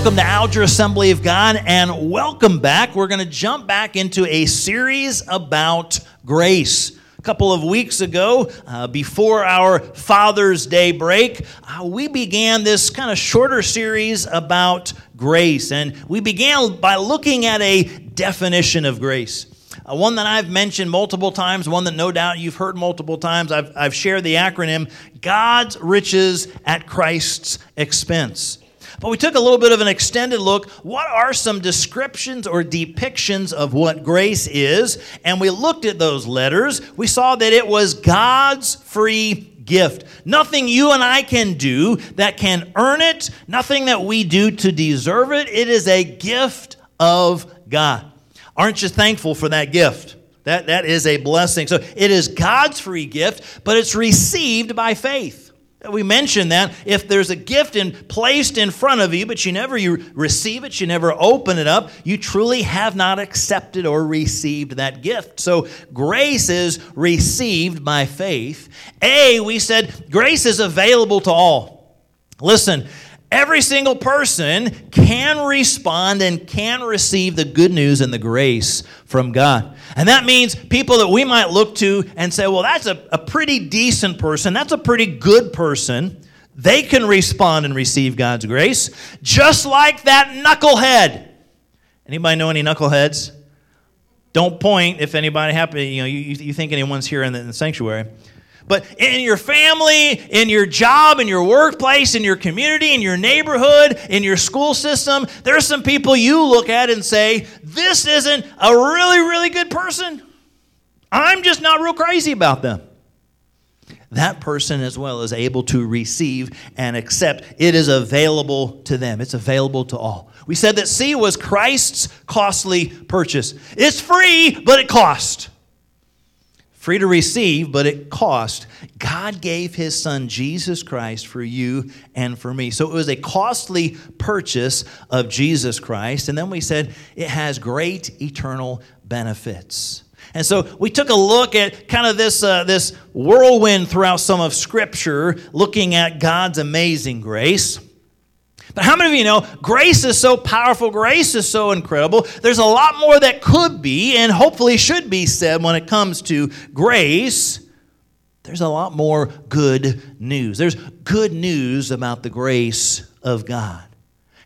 welcome to Alger Assembly of God, and welcome back. We're going to jump back into a series about grace. A couple of weeks ago, uh, before our Father's Day break, uh, we began this kind of shorter series about grace. And we began by looking at a definition of grace. Uh, one that I've mentioned multiple times, one that no doubt you've heard multiple times. I've, I've shared the acronym God's riches at Christ's expense. But we took a little bit of an extended look. What are some descriptions or depictions of what grace is? And we looked at those letters. We saw that it was God's free gift. Nothing you and I can do that can earn it, nothing that we do to deserve it. It is a gift of God. Aren't you thankful for that gift? That, that is a blessing. So it is God's free gift, but it's received by faith. We mentioned that if there's a gift in, placed in front of you, but you never you receive it, you never open it up, you truly have not accepted or received that gift. So grace is received by faith. A, we said grace is available to all. Listen, Every single person can respond and can receive the good news and the grace from God. And that means people that we might look to and say, well, that's a, a pretty decent person, that's a pretty good person. They can respond and receive God's grace, just like that knucklehead. Anybody know any knuckleheads? Don't point if anybody happen. You know, you, you think anyone's here in the, in the sanctuary. But in your family, in your job, in your workplace, in your community, in your neighborhood, in your school system, there are some people you look at and say, This isn't a really, really good person. I'm just not real crazy about them. That person as well is able to receive and accept. It is available to them, it's available to all. We said that C was Christ's costly purchase. It's free, but it cost free to receive, but it cost. God gave his son Jesus Christ for you and for me. So it was a costly purchase of Jesus Christ. And then we said it has great eternal benefits. And so we took a look at kind of this, uh, this whirlwind throughout some of Scripture, looking at God's amazing grace. But how many of you know grace is so powerful, grace is so incredible? There's a lot more that could be and hopefully should be said when it comes to grace. There's a lot more good news. There's good news about the grace of God.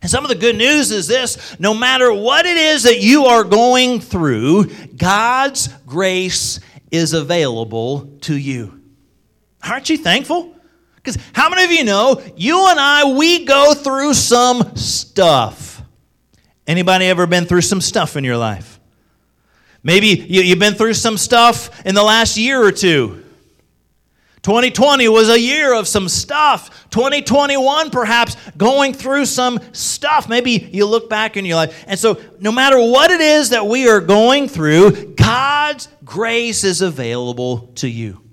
And some of the good news is this no matter what it is that you are going through, God's grace is available to you. Aren't you thankful? Because how many of you know you and I, we go through some stuff? Anybody ever been through some stuff in your life? Maybe you, you've been through some stuff in the last year or two. 2020 was a year of some stuff. 2021, perhaps, going through some stuff. Maybe you look back in your life. And so, no matter what it is that we are going through, God's grace is available to you.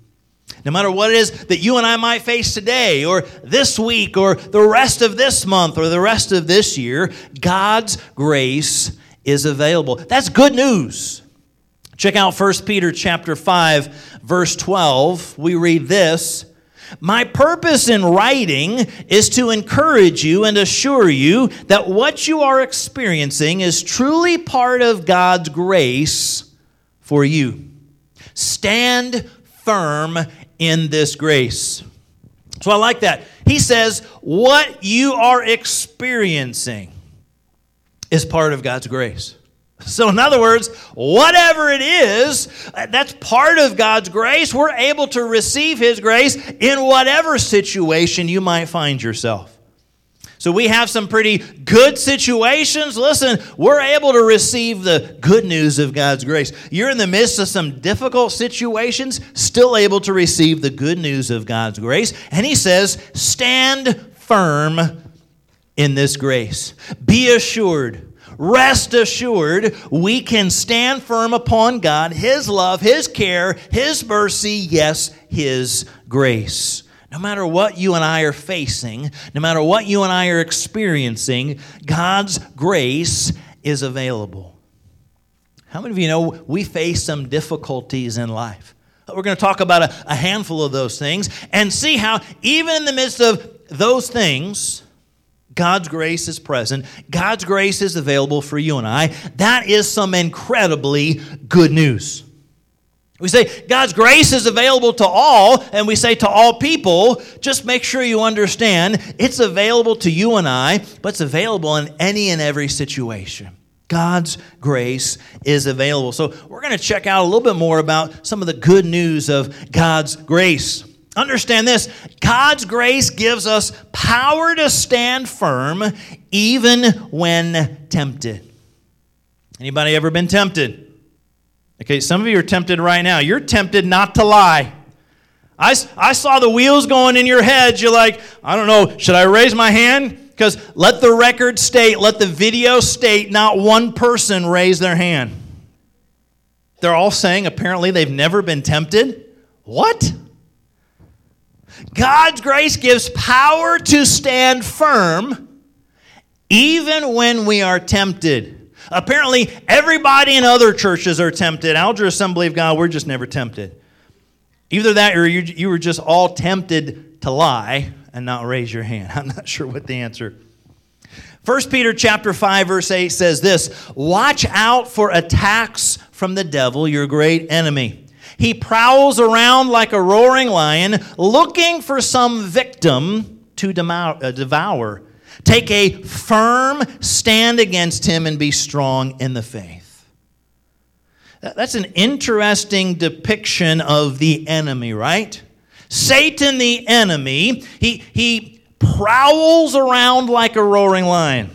No matter what it is that you and I might face today, or this week, or the rest of this month, or the rest of this year, God's grace is available. That's good news. Check out 1 Peter chapter 5, verse 12. We read this. My purpose in writing is to encourage you and assure you that what you are experiencing is truly part of God's grace for you. Stand firm in this grace. So I like that. He says, What you are experiencing is part of God's grace. So, in other words, whatever it is, that's part of God's grace. We're able to receive His grace in whatever situation you might find yourself. So we have some pretty good situations. Listen, we're able to receive the good news of God's grace. You're in the midst of some difficult situations, still able to receive the good news of God's grace. And he says, stand firm in this grace. Be assured. Rest assured, we can stand firm upon God, His love, His care, His mercy, yes, His grace. No matter what you and I are facing, no matter what you and I are experiencing, God's grace is available. How many of you know we face some difficulties in life? We're going to talk about a, a, handful of those things and see how, even in the midst of those things, God's grace is present. God's grace is available for you and I. That is some incredibly good news. We say God's grace is available to all, and we say to all people, just make sure you understand it's available to you and I, but it's available in any and every situation. God's grace is available. So, we're going to check out a little bit more about some of the good news of God's grace. Understand this God's grace gives us power to stand firm even when tempted. Anybody ever been tempted? Okay, some of you are tempted right now. You're tempted not to lie. I, I saw the wheels going in your head. You're like, I don't know, should I raise my hand? Because let the record state, let the video state, not one person raised their hand. They're all saying apparently they've never been tempted. What? God's grace gives power to stand firm even when we are tempted. Apparently, everybody in other churches are tempted. Alger Assembly of God, we're just never tempted. Either that or you, you were just all tempted to lie and not raise your hand. I'm not sure what the answer 1 Peter chapter 5 verse 8 says this, "Watch out for attacks from the devil, your great enemy. He prowls around like a roaring lion, looking for some victim to uh, devour. Take a firm stand against him and be strong in the faith. That's an interesting depiction of the enemy, right? Satan, the enemy, he, he prowls around like a roaring lion.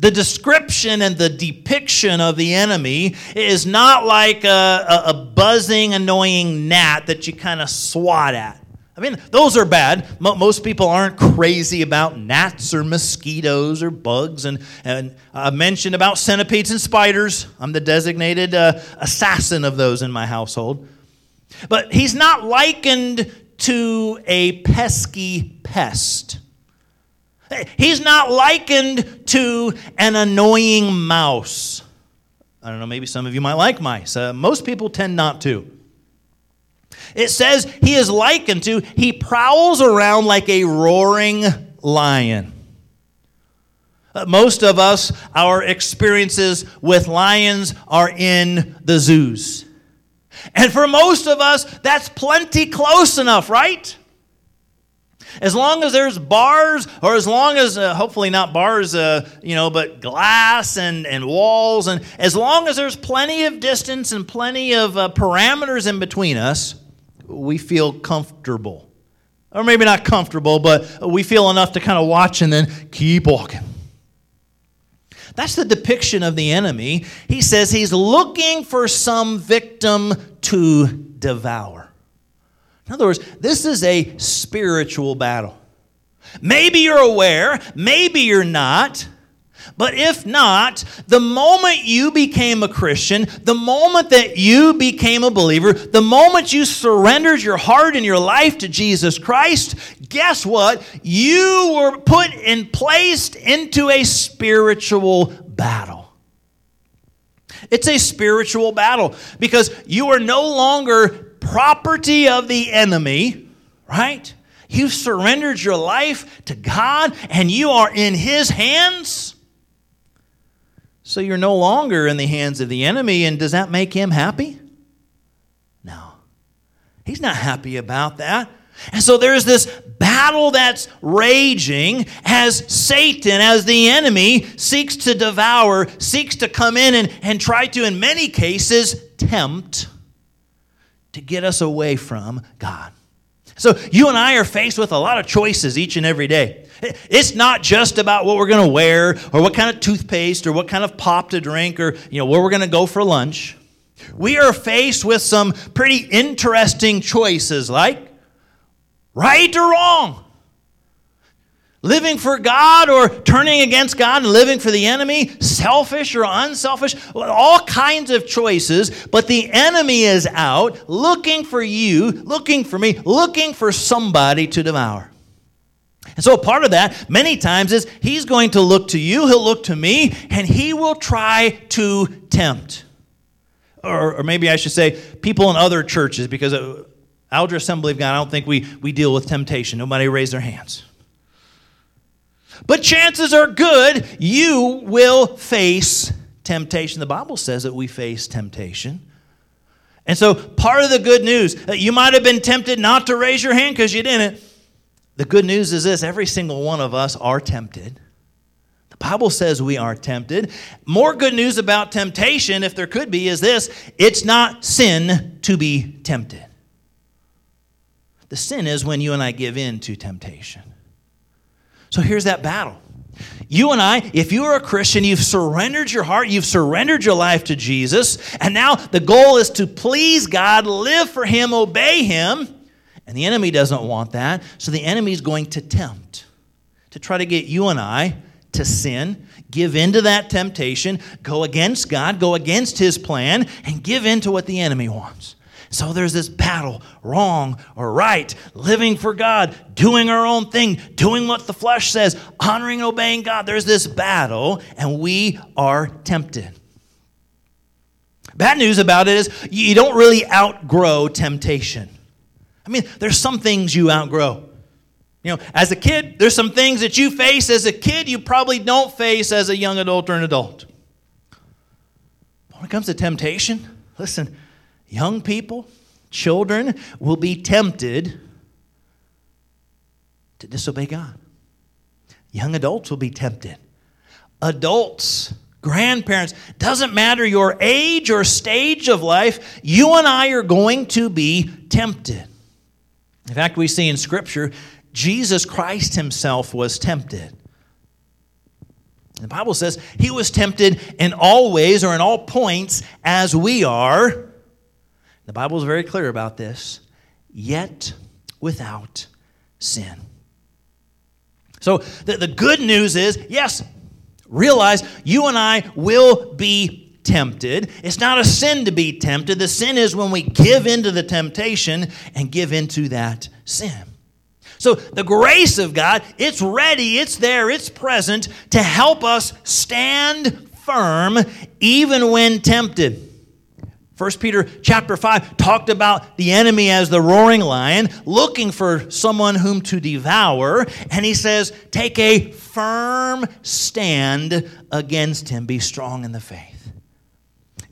The description and the depiction of the enemy is not like a, a, a buzzing, annoying gnat that you kind of swat at. I mean, those are bad. Most people aren't crazy about gnats or mosquitoes or bugs. And, and I mentioned about centipedes and spiders. I'm the designated uh, assassin of those in my household. But he's not likened to a pesky pest. He's not likened to an annoying mouse. I don't know, maybe some of you might like mice. Uh, most people tend not to. It says he is likened to, he prowls around like a roaring lion. Uh, most of us, our experiences with lions are in the zoos. And for most of us, that's plenty close enough, right? As long as there's bars, or as long as, uh, hopefully not bars, uh, you know, but glass and, and walls, and as long as there's plenty of distance and plenty of uh, parameters in between us, we feel comfortable. Or maybe not comfortable, but we feel enough to kind of watch and then keep walking. That's the depiction of the enemy. He says he's looking for some victim to devour. In other words, this is a spiritual battle. Maybe you're aware, maybe you're not, but if not, the moment you became a Christian, the moment that you became a believer, the moment you surrendered your heart and your life to Jesus Christ, guess what? You were put and placed into a spiritual battle. It's a spiritual battle because you are no longer property of the enemy, right? You've surrendered your life to God and you are in His hands. So you're no longer in the hands of the enemy, and does that make him happy? No. He's not happy about that. And so there's this battle that's raging as Satan, as the enemy, seeks to devour, seeks to come in and, and try to, in many cases, tempt to get us away from God. So you and I are faced with a lot of choices each and every day. It's not just about what we're going to wear or what kind of toothpaste or what kind of pop to drink or you know where we're going to go for lunch. We are faced with some pretty interesting choices like right or wrong. Living for God or turning against God and living for the enemy, selfish or unselfish, all kinds of choices. But the enemy is out looking for you, looking for me, looking for somebody to devour. And so, part of that, many times, is he's going to look to you, he'll look to me, and he will try to tempt. Or, or maybe I should say, people in other churches, because uh, Alger Assembly of God, I don't think we, we deal with temptation. Nobody raised their hands. But chances are good you will face temptation. The Bible says that we face temptation. And so, part of the good news, that you might have been tempted not to raise your hand because you didn't. The good news is this every single one of us are tempted. The Bible says we are tempted. More good news about temptation, if there could be, is this it's not sin to be tempted. The sin is when you and I give in to temptation. So here's that battle. You and I, if you are a Christian, you've surrendered your heart, you've surrendered your life to Jesus, and now the goal is to please God, live for Him, obey Him. And the enemy doesn't want that, so the enemy is going to tempt to try to get you and I to sin, give in to that temptation, go against God, go against His plan, and give in to what the enemy wants. So there's this battle wrong or right, living for God, doing our own thing, doing what the flesh says, honoring and obeying God. There's this battle, and we are tempted. Bad news about it is you don't really outgrow temptation. I mean, there's some things you outgrow. You know, as a kid, there's some things that you face as a kid you probably don't face as a young adult or an adult. When it comes to temptation, listen, young people, children will be tempted to disobey God. Young adults will be tempted. Adults, grandparents, doesn't matter your age or stage of life, you and I are going to be tempted. In fact, we see in Scripture, Jesus Christ himself was tempted. The Bible says he was tempted in all ways or in all points as we are the Bible is very clear about this, yet without sin. So the, the good news is yes, realize you and I will be tempted. It's not a sin to be tempted. The sin is when we give into the temptation and give into that sin. So the grace of God, it's ready, it's there, it's present to help us stand firm even when tempted. 1 Peter chapter 5 talked about the enemy as the roaring lion, looking for someone whom to devour. And he says, Take a firm stand against him. Be strong in the faith.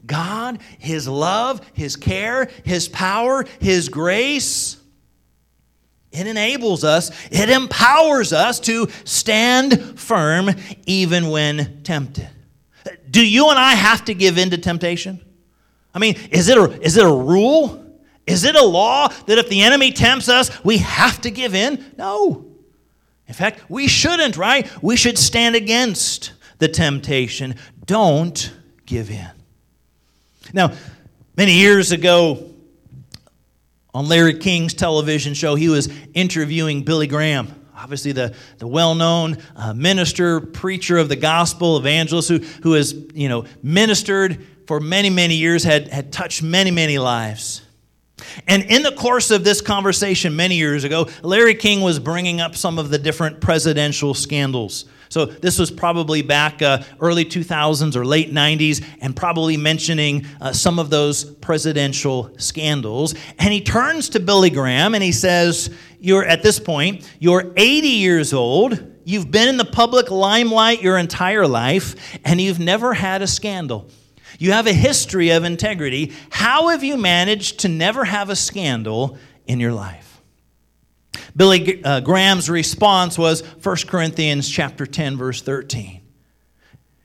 God, His love, His care, His power, His grace, it enables us, it empowers us to stand firm even when tempted. Do you and I have to give in to temptation? I mean, is it a, is it a rule? Is it a law that if the enemy tempts us, we have to give in? No. In fact, we shouldn't, right? We should stand against the temptation. Don't give in. Now, many years ago, on Larry King's television show, he was interviewing Billy Graham obviously the, the well-known uh, minister preacher of the gospel evangelist who, who has you know ministered for many, many years had, had touched many, many lives. And in the course of this conversation many years ago, Larry King was bringing up some of the different presidential scandals. So this was probably back uh, early 2000s or late 90s, and probably mentioning uh, some of those presidential scandals. And he turns to Billy Graham and he says, "You're at this point, you're 80 years old. You've been in the public limelight your entire life, and you've never had a scandal." You have a history of integrity. How have you managed to never have a scandal in your life? Billy uh, Graham's response was 1 Corinthians chapter 10 verse 13.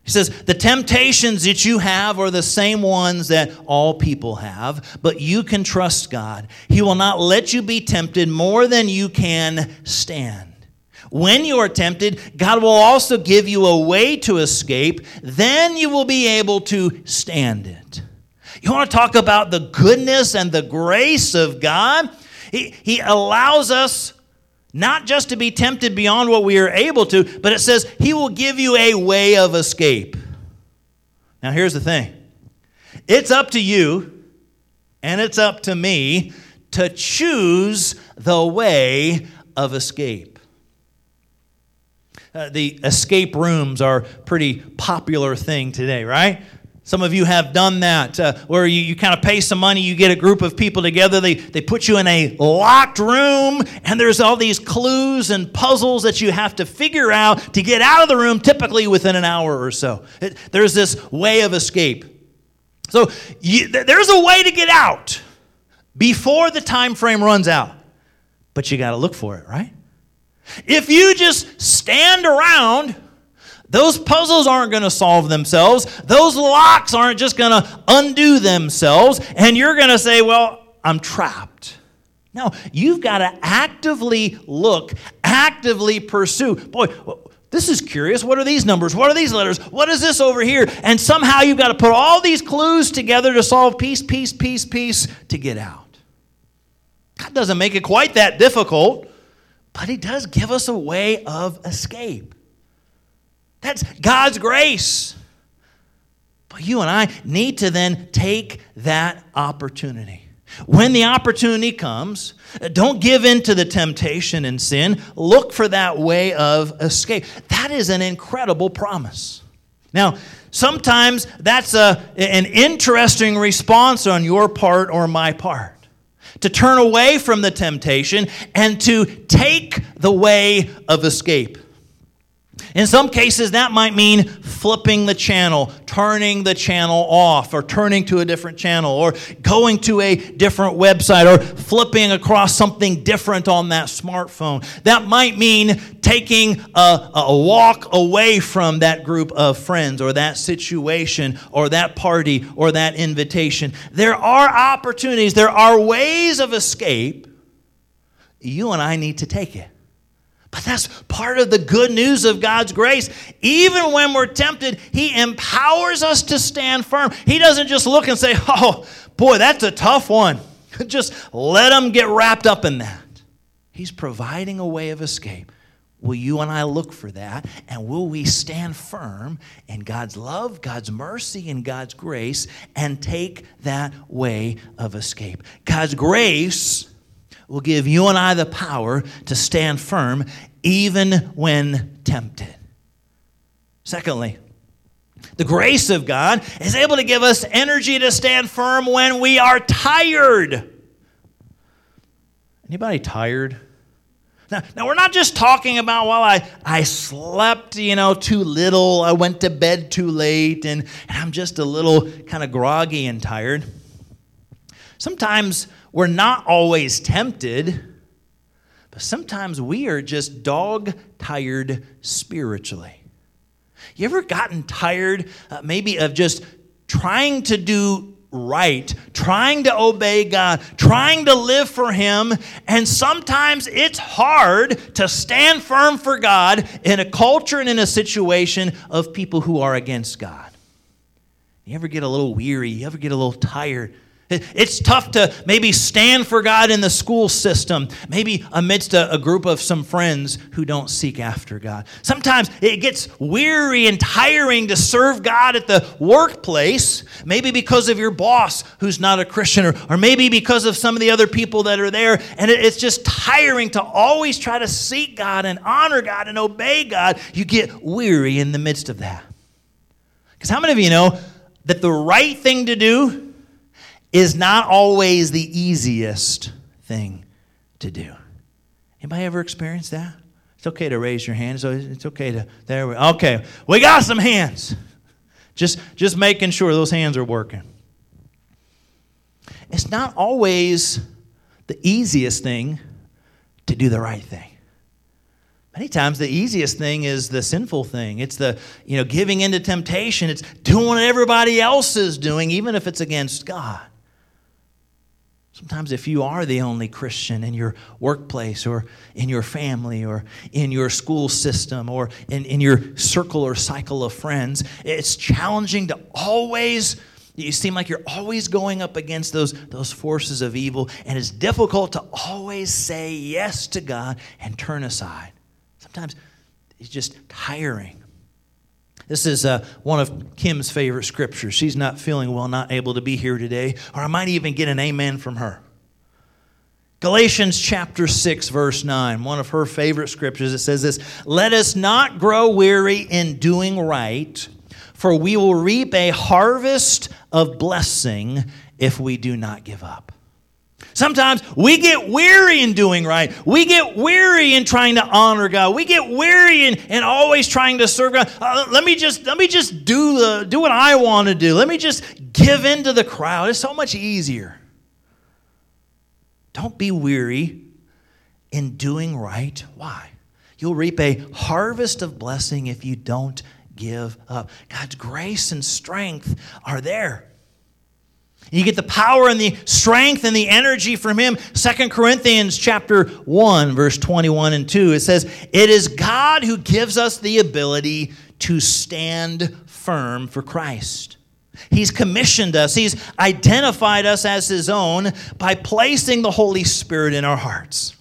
He says, The temptations that you have are the same ones that all people have, but you can trust God. He will not let you be tempted more than you can stand. When you are tempted, God will also give you a way to escape. Then you will be able to stand it. You want to talk about the goodness and the grace of God? He, he allows us not just to be tempted beyond what we are able to, but it says He will give you a way of escape. Now, here's the thing it's up to you and it's up to me to choose the way of escape. Uh, the escape rooms are pretty popular thing today, right? Some of you have done that, uh, where you, you kind of pay some money, you get a group of people together, they, they put you in a locked room, and there's all these clues and puzzles that you have to figure out to get out of the room, typically within an hour or so. It, there's this way of escape. So you, there's a way to get out before the time frame runs out, but you got to look for it, right? If you just stand around, those puzzles aren't going to solve themselves. Those locks aren't just going to undo themselves. And you're going to say, well, I'm trapped. No, you've got to actively look, actively pursue. Boy, this is curious. What are these numbers? What are these letters? What is this over here? And somehow you've got to put all these clues together to solve piece, piece, piece, piece to get out. God doesn't make it quite that difficult, but He does give us a way of escape. That's God's grace. But you and I need to then take that opportunity. When the opportunity comes, don't give in to the temptation and sin. Look for that way of escape. That is an incredible promise. Now, sometimes that's a, an interesting response on your part or my part to turn away from the temptation and to take the way of escape. In some cases, that might mean flipping the channel, turning the channel off, or turning to a different channel, or going to a different website, or flipping across something different on that smartphone. That might mean taking a, a walk away from that group of friends, or that situation, or that party, or that invitation. There are opportunities, there are ways of escape. You and I need to take it. But that's part of the good news of God's grace. Even when we're tempted, He empowers us to stand firm. He doesn't just look and say, oh, boy, that's a tough one. just let them get wrapped up in that. He's providing a way of escape. Will you and I look for that? And will we stand firm in God's love, God's mercy, and God's grace and take that way of escape? God's grace will give you and I the power to stand firm even when tempted. Secondly, the grace of God is able to give us energy to stand firm when we are tired. Anybody tired? Now, now we're not just talking about, well, I, I slept, you know, too little, I went to bed too late, and, and I'm just a little kind of groggy and tired. Sometimes we're not always tempted, but sometimes we are just dog tired spiritually. You ever gotten tired, uh, maybe, of just trying to do right, trying to obey God, trying to live for Him, and sometimes it's hard to stand firm for God in a culture and in a situation of people who are against God. You ever get a little weary? You ever get a little tired? It's tough to maybe stand for God in the school system, maybe amidst a, a, group of some friends who don't seek after God. Sometimes it gets weary and tiring to serve God at the workplace, maybe because of your boss who's not a Christian, or, or maybe because of some of the other people that are there. And it, it's just tiring to always try to seek God and honor God and obey God. You get weary in the midst of that. Because how many of you know that the right thing to do? Is not always the easiest thing to do. Anybody ever experienced that? It's okay to raise your hand. So it's okay to there. We, okay, we got some hands. Just just making sure those hands are working. It's not always the easiest thing to do the right thing. Many times the easiest thing is the sinful thing. It's the, you know, giving into temptation. It's doing what everybody else is doing, even if it's against God. Sometimes, if you are the only Christian in your workplace or in your family or in your school system or in, in your circle or cycle of friends, it's challenging to always, you seem like you're always going up against those, those forces of evil, and it's difficult to always say yes to God and turn aside. Sometimes it's just tiring. This is uh, one of Kim's favorite scriptures. She's not feeling well, not able to be here today, or I might even get an amen from her. Galatians chapter 6, verse 9, one of her favorite scriptures, it says this Let us not grow weary in doing right, for we will reap a harvest of blessing if we do not give up. Sometimes we get weary in doing right. We get weary in trying to honor God. We get weary in, in always trying to serve God. Uh, let me just let me just do the do what I want to do. Let me just give in to the crowd. It's so much easier. Don't be weary in doing right. Why? You'll reap a harvest of blessing if you don't give up. God's grace and strength are there. You get the power and the strength and the energy from him. Second Corinthians chapter 1 verse 21 and 2 it says, "It is God who gives us the ability to stand firm for Christ." He's commissioned us. He's identified us as his own by placing the Holy Spirit in our hearts.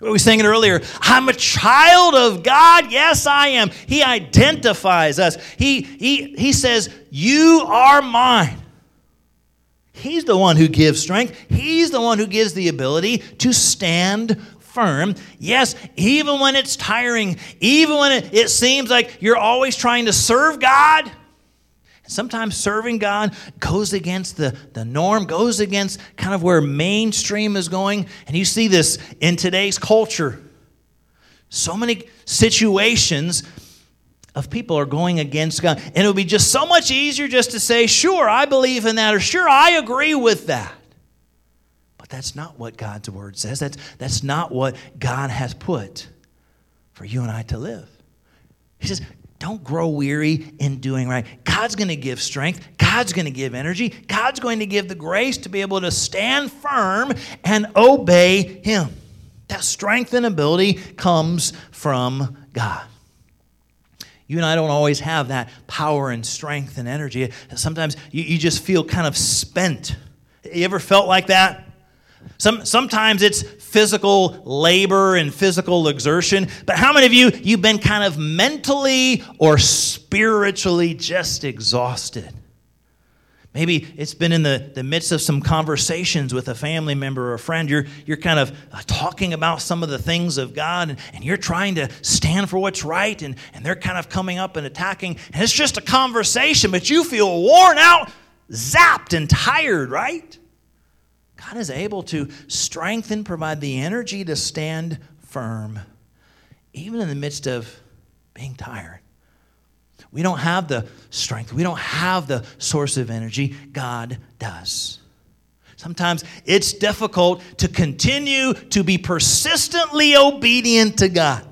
We were saying it earlier. I'm a child of God. Yes, I am. He identifies us. He, he, he says, You are mine. He's the one who gives strength. He's the one who gives the ability to stand firm. Yes, even when it's tiring, even when it, it seems like you're always trying to serve God. Sometimes serving God goes against the, the norm, goes against kind of where mainstream is going. And you see this in today's culture. So many situations of people are going against God. And it would be just so much easier just to say, sure, I believe in that, or sure, I agree with that. But that's not what God's word says. That's, that's not what God has put for you and I to live. He says, don't grow weary in doing right. God's going to give strength. God's going to give energy. God's going to give the grace to be able to stand firm and obey Him. That strength and ability comes from God. You and I don't always have that power and strength and energy. Sometimes you, you just feel kind of spent. You ever felt like that? Some, sometimes it's physical labor and physical exertion, but how many of you, you've been kind of mentally or spiritually just exhausted? Maybe it's been in the, the midst of some conversations with a family member or a friend. You're, you're kind of uh, talking about some of the things of God and, and you're trying to stand for what's right, and, and they're kind of coming up and attacking. And it's just a conversation, but you feel worn out, zapped, and tired, right? God is able to strengthen, provide the energy to stand firm, even in the midst of being tired. We don't have the strength, we don't have the source of energy. God does. Sometimes it's difficult to continue to be persistently obedient to God.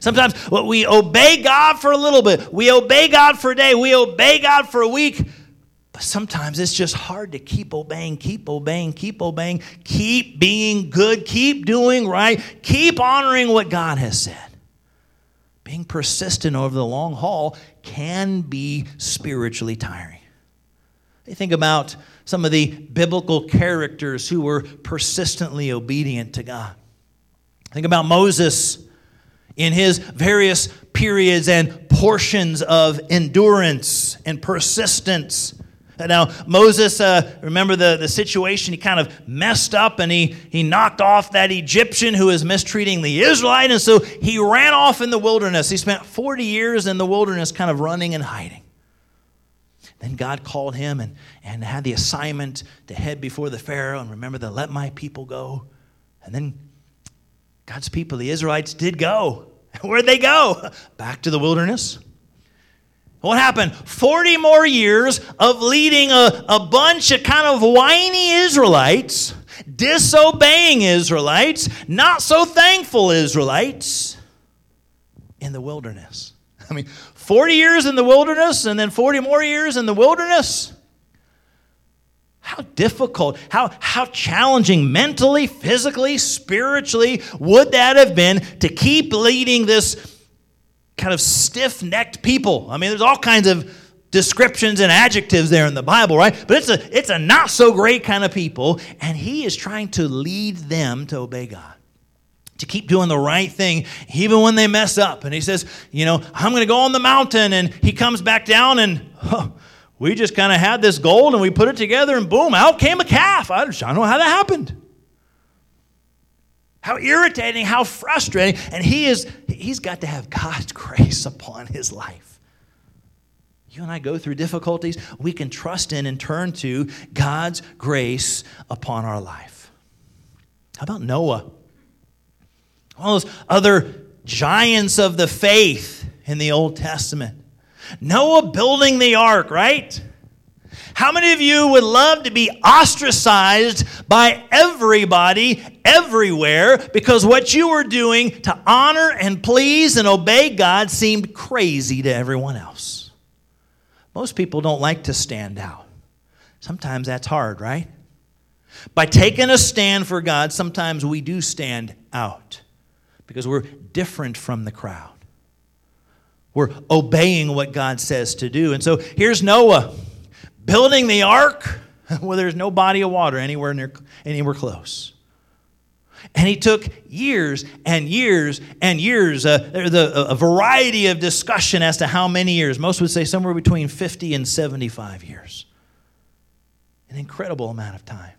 Sometimes well, we obey God for a little bit, we obey God for a day, we obey God for a week. But sometimes it's just hard to keep obeying, keep obeying, keep obeying, keep being good, keep doing right, keep honoring what God has said being persistent over the long haul can be spiritually tiring. They think about some of the biblical characters who were persistently obedient to God. Think about Moses in his various periods and portions of endurance and persistence now, Moses, uh, remember the, the situation? He kind of messed up and he, he knocked off that Egyptian who was mistreating the Israelite. And so he ran off in the wilderness. He spent 40 years in the wilderness, kind of running and hiding. Then God called him and, and had the assignment to head before the Pharaoh and remember to let my people go. And then God's people, the Israelites, did go. Where'd they go? Back to the wilderness. What happened? 40 more years of leading a, a bunch of kind of whiny Israelites, disobeying Israelites, not so thankful Israelites in the wilderness. I mean, 40 years in the wilderness and then 40 more years in the wilderness. How difficult, how, how challenging mentally, physically, spiritually would that have been to keep leading this kind of stiff necked people. I mean, there's all kinds of descriptions and adjectives there in the Bible, right? But it's a, it's a not so great kind of people, and he is trying to lead them to obey God. To keep doing the right thing, even when they mess up. And he says, You know, I'm going to go on the mountain. And he comes back down, and huh, we just kind of had this gold and we put it together, and boom, out came a calf. I don't know how that happened. How irritating, how frustrating. And he is he's got to have God's grace upon his life. you and I go through difficulties, we can trust in and turn to God's grace upon our life. How about Noah? All those other giants of the faith in the Old Testament. Noah building the ark, right? How many of you would love to be ostracized by everybody everywhere because what you were doing to honor and please and obey God seemed crazy to everyone else? Most people don't like to stand out. Sometimes that's hard, right? By taking a stand for God, sometimes we do stand out because we're different from the crowd. We're obeying what God says to do. And so here's Noah building the ark where there's no body of water anywhere near anywhere close. And he took years and years and years, uh, the, a variety of discussion as to how many years. Most would say somewhere between 50 and 75 years. An incredible amount of time.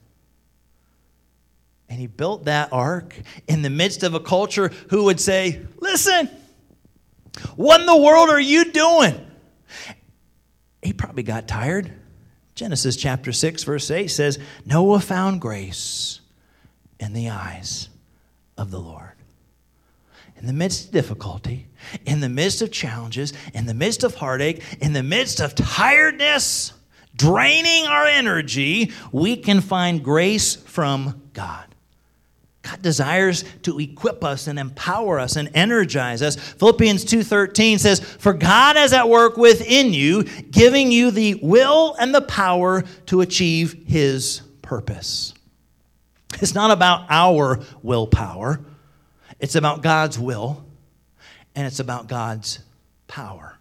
And he built that ark in the midst of a culture who would say, Listen, what in the world are you doing? He probably got tired. Genesis chapter 6, verse 8 says, Noah found grace in the eyes of the Lord. In the midst of difficulty, in the midst of challenges, in the midst of heartache, in the midst of tiredness, draining our energy, we can find grace from God. God desires to equip us and empower us and energize us. Philippians 2:13 says, "For God is at work within you, giving you the will and the power to achieve his purpose." It's not about our willpower. It's about God's will and it's about God's power.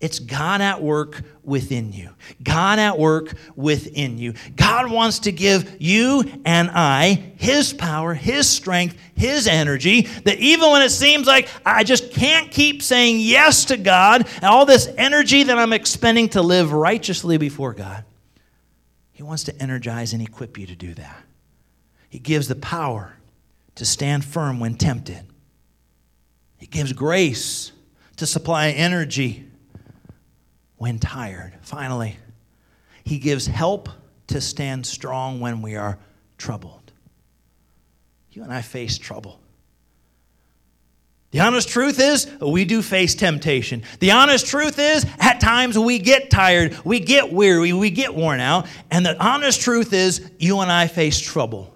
It's God at work within you. God at work within you. God wants to give you and I His power, His strength, His energy, that even when it seems like I just can't keep saying yes to God and all this energy that I'm expending to live righteously before God, He wants to energize and equip you to do that. He gives the power to stand firm when tempted, He gives grace to supply energy when tired. Finally, he gives help to stand strong when we are troubled. You and I face trouble. The honest truth is, we do face temptation. The honest truth is, at times we get tired, we get weary, we get worn out. And the honest truth is, you and I face trouble,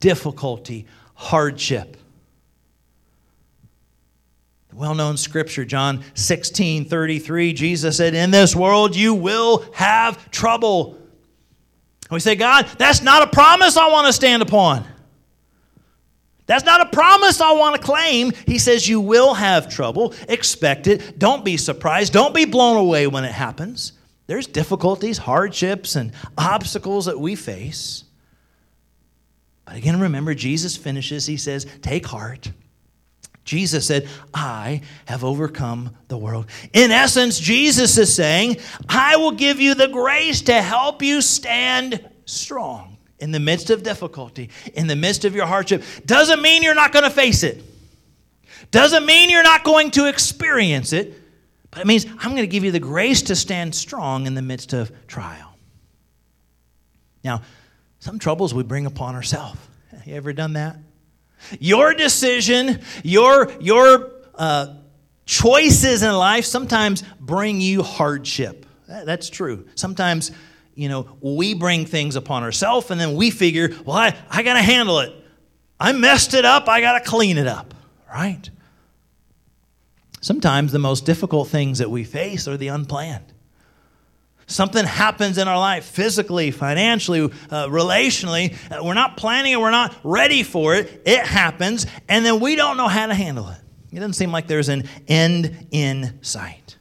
difficulty, hardship well known scripture, John 16 33, Jesus said, In this world you will have trouble. And we say, God, that's not a promise I want to stand upon. That's not a promise I want to claim. He says, You will have trouble. Expect it. Don't be surprised. Don't be blown away when it happens. There's difficulties, hardships, and obstacles that we face. But again, remember, Jesus finishes, He says, Take heart. Jesus said, I have overcome the world. In essence, Jesus is saying, I will give you the grace to help you stand strong in the midst of difficulty, in the midst of your hardship. Doesn't mean you're not going to face it, doesn't mean you're not going to experience it, but it means I'm going to give you the grace to stand strong in the midst of trial. Now, some troubles we bring upon ourselves. You ever done that? Your decision, your, your uh, choices in life sometimes bring you hardship. That's true. Sometimes, you know, we bring things upon ourselves and then we figure, well, I, I got to handle it. I messed it up. I got to clean it up, right? Sometimes the most difficult things that we face are the unplanned. Something happens in our life, physically, financially, uh, relationally. Uh, we're not planning it, we're not ready for it. It happens, and then we don't know how to handle it. It doesn't seem like there's an end in sight.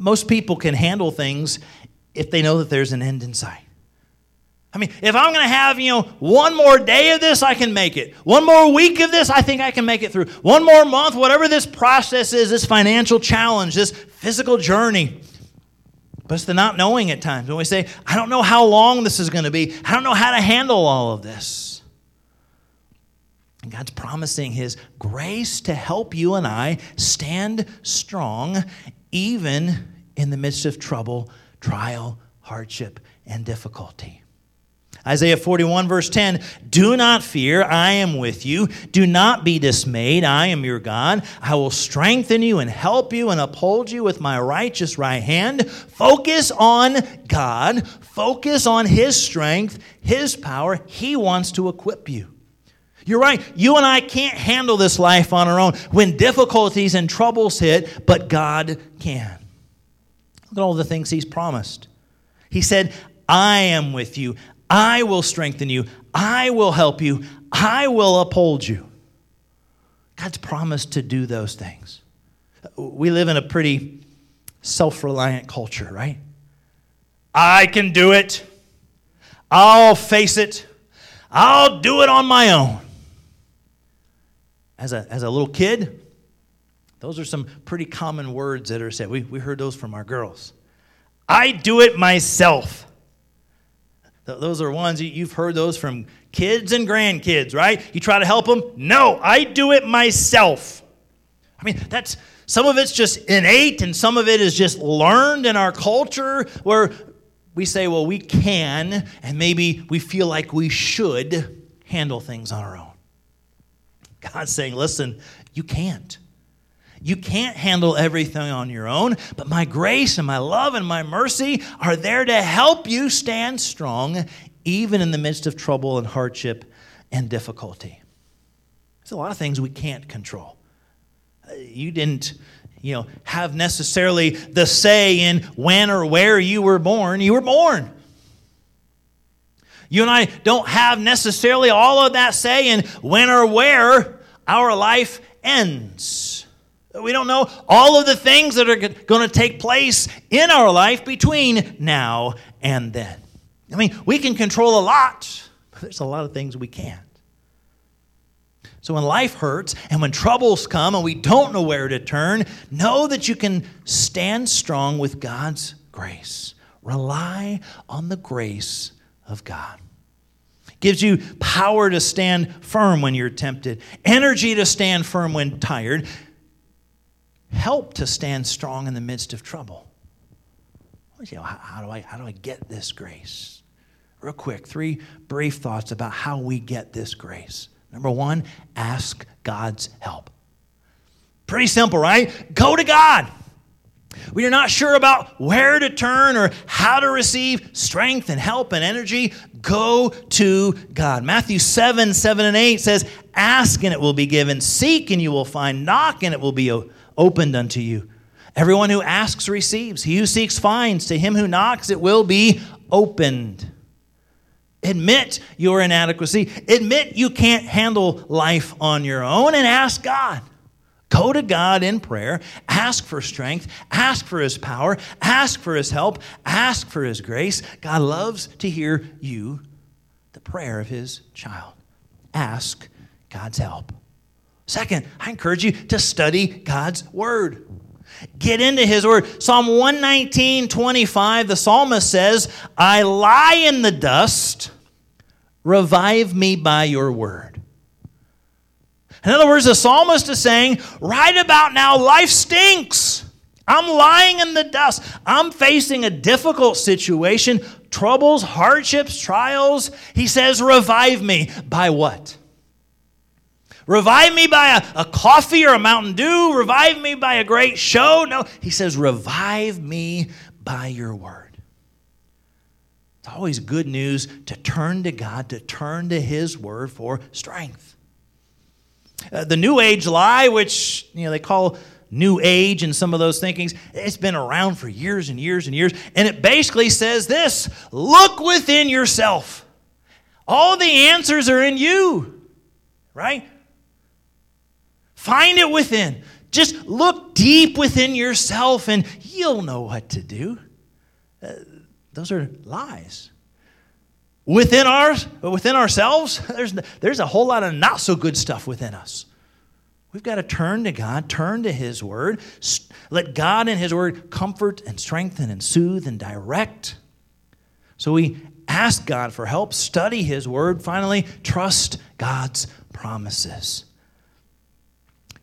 Most people can handle things if they know that there's an end in sight. I mean, if I'm going to have, you know, one more day of this, I can make it. One more week of this, I think I can make it through. One more month, whatever this process is, this financial challenge, this physical journey, but it's the not knowing at times when we say, I don't know how long this is going to be, I don't know how to handle all of this. And God's promising His grace to help you and I stand strong even in the midst of trouble, trial, hardship, and difficulty. Isaiah 41, verse 10 Do not fear, I am with you. Do not be dismayed, I am your God. I will strengthen you and help you and uphold you with my righteous right hand. Focus on God, focus on His strength, His power. He wants to equip you. You're right, you and I can't handle this life on our own when difficulties and troubles hit, but God can. Look at all the things He's promised. He said, I am with you. I will strengthen you. I will help you. I will uphold you. God's promised to do those things. We live in a pretty self reliant culture, right? I can do it. I'll face it. I'll do it on my own. As a, as a little kid, those are some pretty common words that are said. We, we heard those from our girls. I do it myself. Those are ones you've heard those from kids and grandkids, right? You try to help them. No, I do it myself. I mean, that's some of it's just innate and some of it is just learned in our culture where we say, well, we can, and maybe we feel like we should handle things on our own. God's saying, listen, you can't. You can't handle everything on your own, but my grace and my love and my mercy are there to help you stand strong even in the midst of trouble and hardship and difficulty. There's a lot of things we can't control. Uh, you didn't, you know, have necessarily the say in when or where you were born. You were born. You and I don't have necessarily all of that say in when or where our life ends. We don't know all of the things that are going to take place in our life between now and then. I mean, we can control a lot, but there's a lot of things we can't. So when life hurts and when troubles come and we don't know where to turn, know that you can stand strong with God's grace. Rely on the grace of God. Gives you power to stand firm when you're tempted, energy to stand firm when tired help to stand strong in the midst of trouble. You know, how, how, do I, how do I get this grace? Real quick, three brief thoughts about how we get this grace. Number one, ask God's help. Pretty simple, right? Go to God. We are not sure about where to turn or how to receive strength and help and energy. Go to God. Matthew 7 7 and 8 says, Ask and it will be given, seek and you will find, knock and it will be opened opened unto you. Everyone who asks receives. He who seeks finds. To him who knocks, it will be opened. Admit your inadequacy. Admit you can't handle life on your own and ask God. Go to God in prayer. Ask for strength. Ask for His power. Ask for His help. Ask for His grace. God loves to hear you, the prayer of His child. Ask God's help. Second, I encourage you to study God's word. Get into his word. Psalm 119, 25, the psalmist says, I lie in the dust, revive me by your word. In other words, the psalmist is saying, right about now, life stinks. I'm lying in the dust. I'm facing a difficult situation, troubles, hardships, trials. He says, revive me. By what? Revive me by a, a coffee or a Mountain Dew. Revive me by a great show. No, he says, revive me by your word. It's always good news to turn to God, to turn to his word for strength. Uh, the New Age lie, which you know they call New Age and some of those thinkings, it's been around for years and years and years. And it basically says this look within yourself. All the answers are in you, right? Find it within. Just look deep within yourself and you'll know what to do. Uh, those are lies. Within ours, within ourselves, there's, there's a whole lot of not so good stuff within us. We've got to turn to God, turn to His Word. Let God and His Word comfort and strengthen and soothe and direct. So we ask God for help, study His Word, finally, trust God's promises.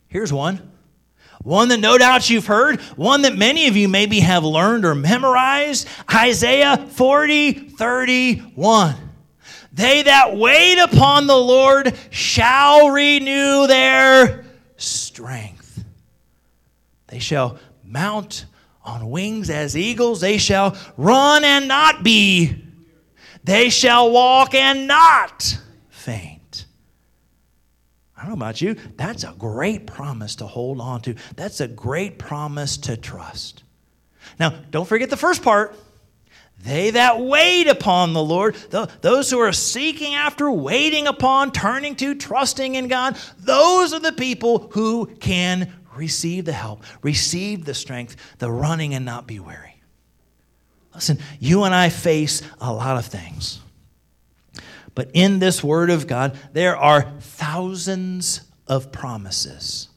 Here's one one that no doubt you've heard, one that many of you maybe have learned or memorized Isaiah 40 31. They that wait upon the Lord shall renew their strength. They shall mount on wings as eagles. They shall run and not be. They shall walk and not faint. I don't know about you. That's a great promise to hold on to. That's a great promise to trust. Now, don't forget the first part. They that wait upon the Lord, those who are seeking after, waiting upon, turning to, trusting in God, those are the people who can receive the help, receive the strength, the running and not be weary. Listen, you and I face a lot of things. But in this Word of God, there are thousands of promises,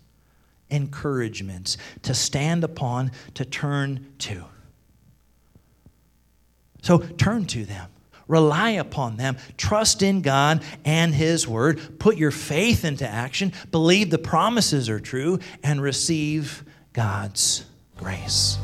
encouragements to stand upon, to turn to. So turn to them. Rely upon them. Trust in God and His Word. Put your faith into action. Believe the promises are true and receive God's grace.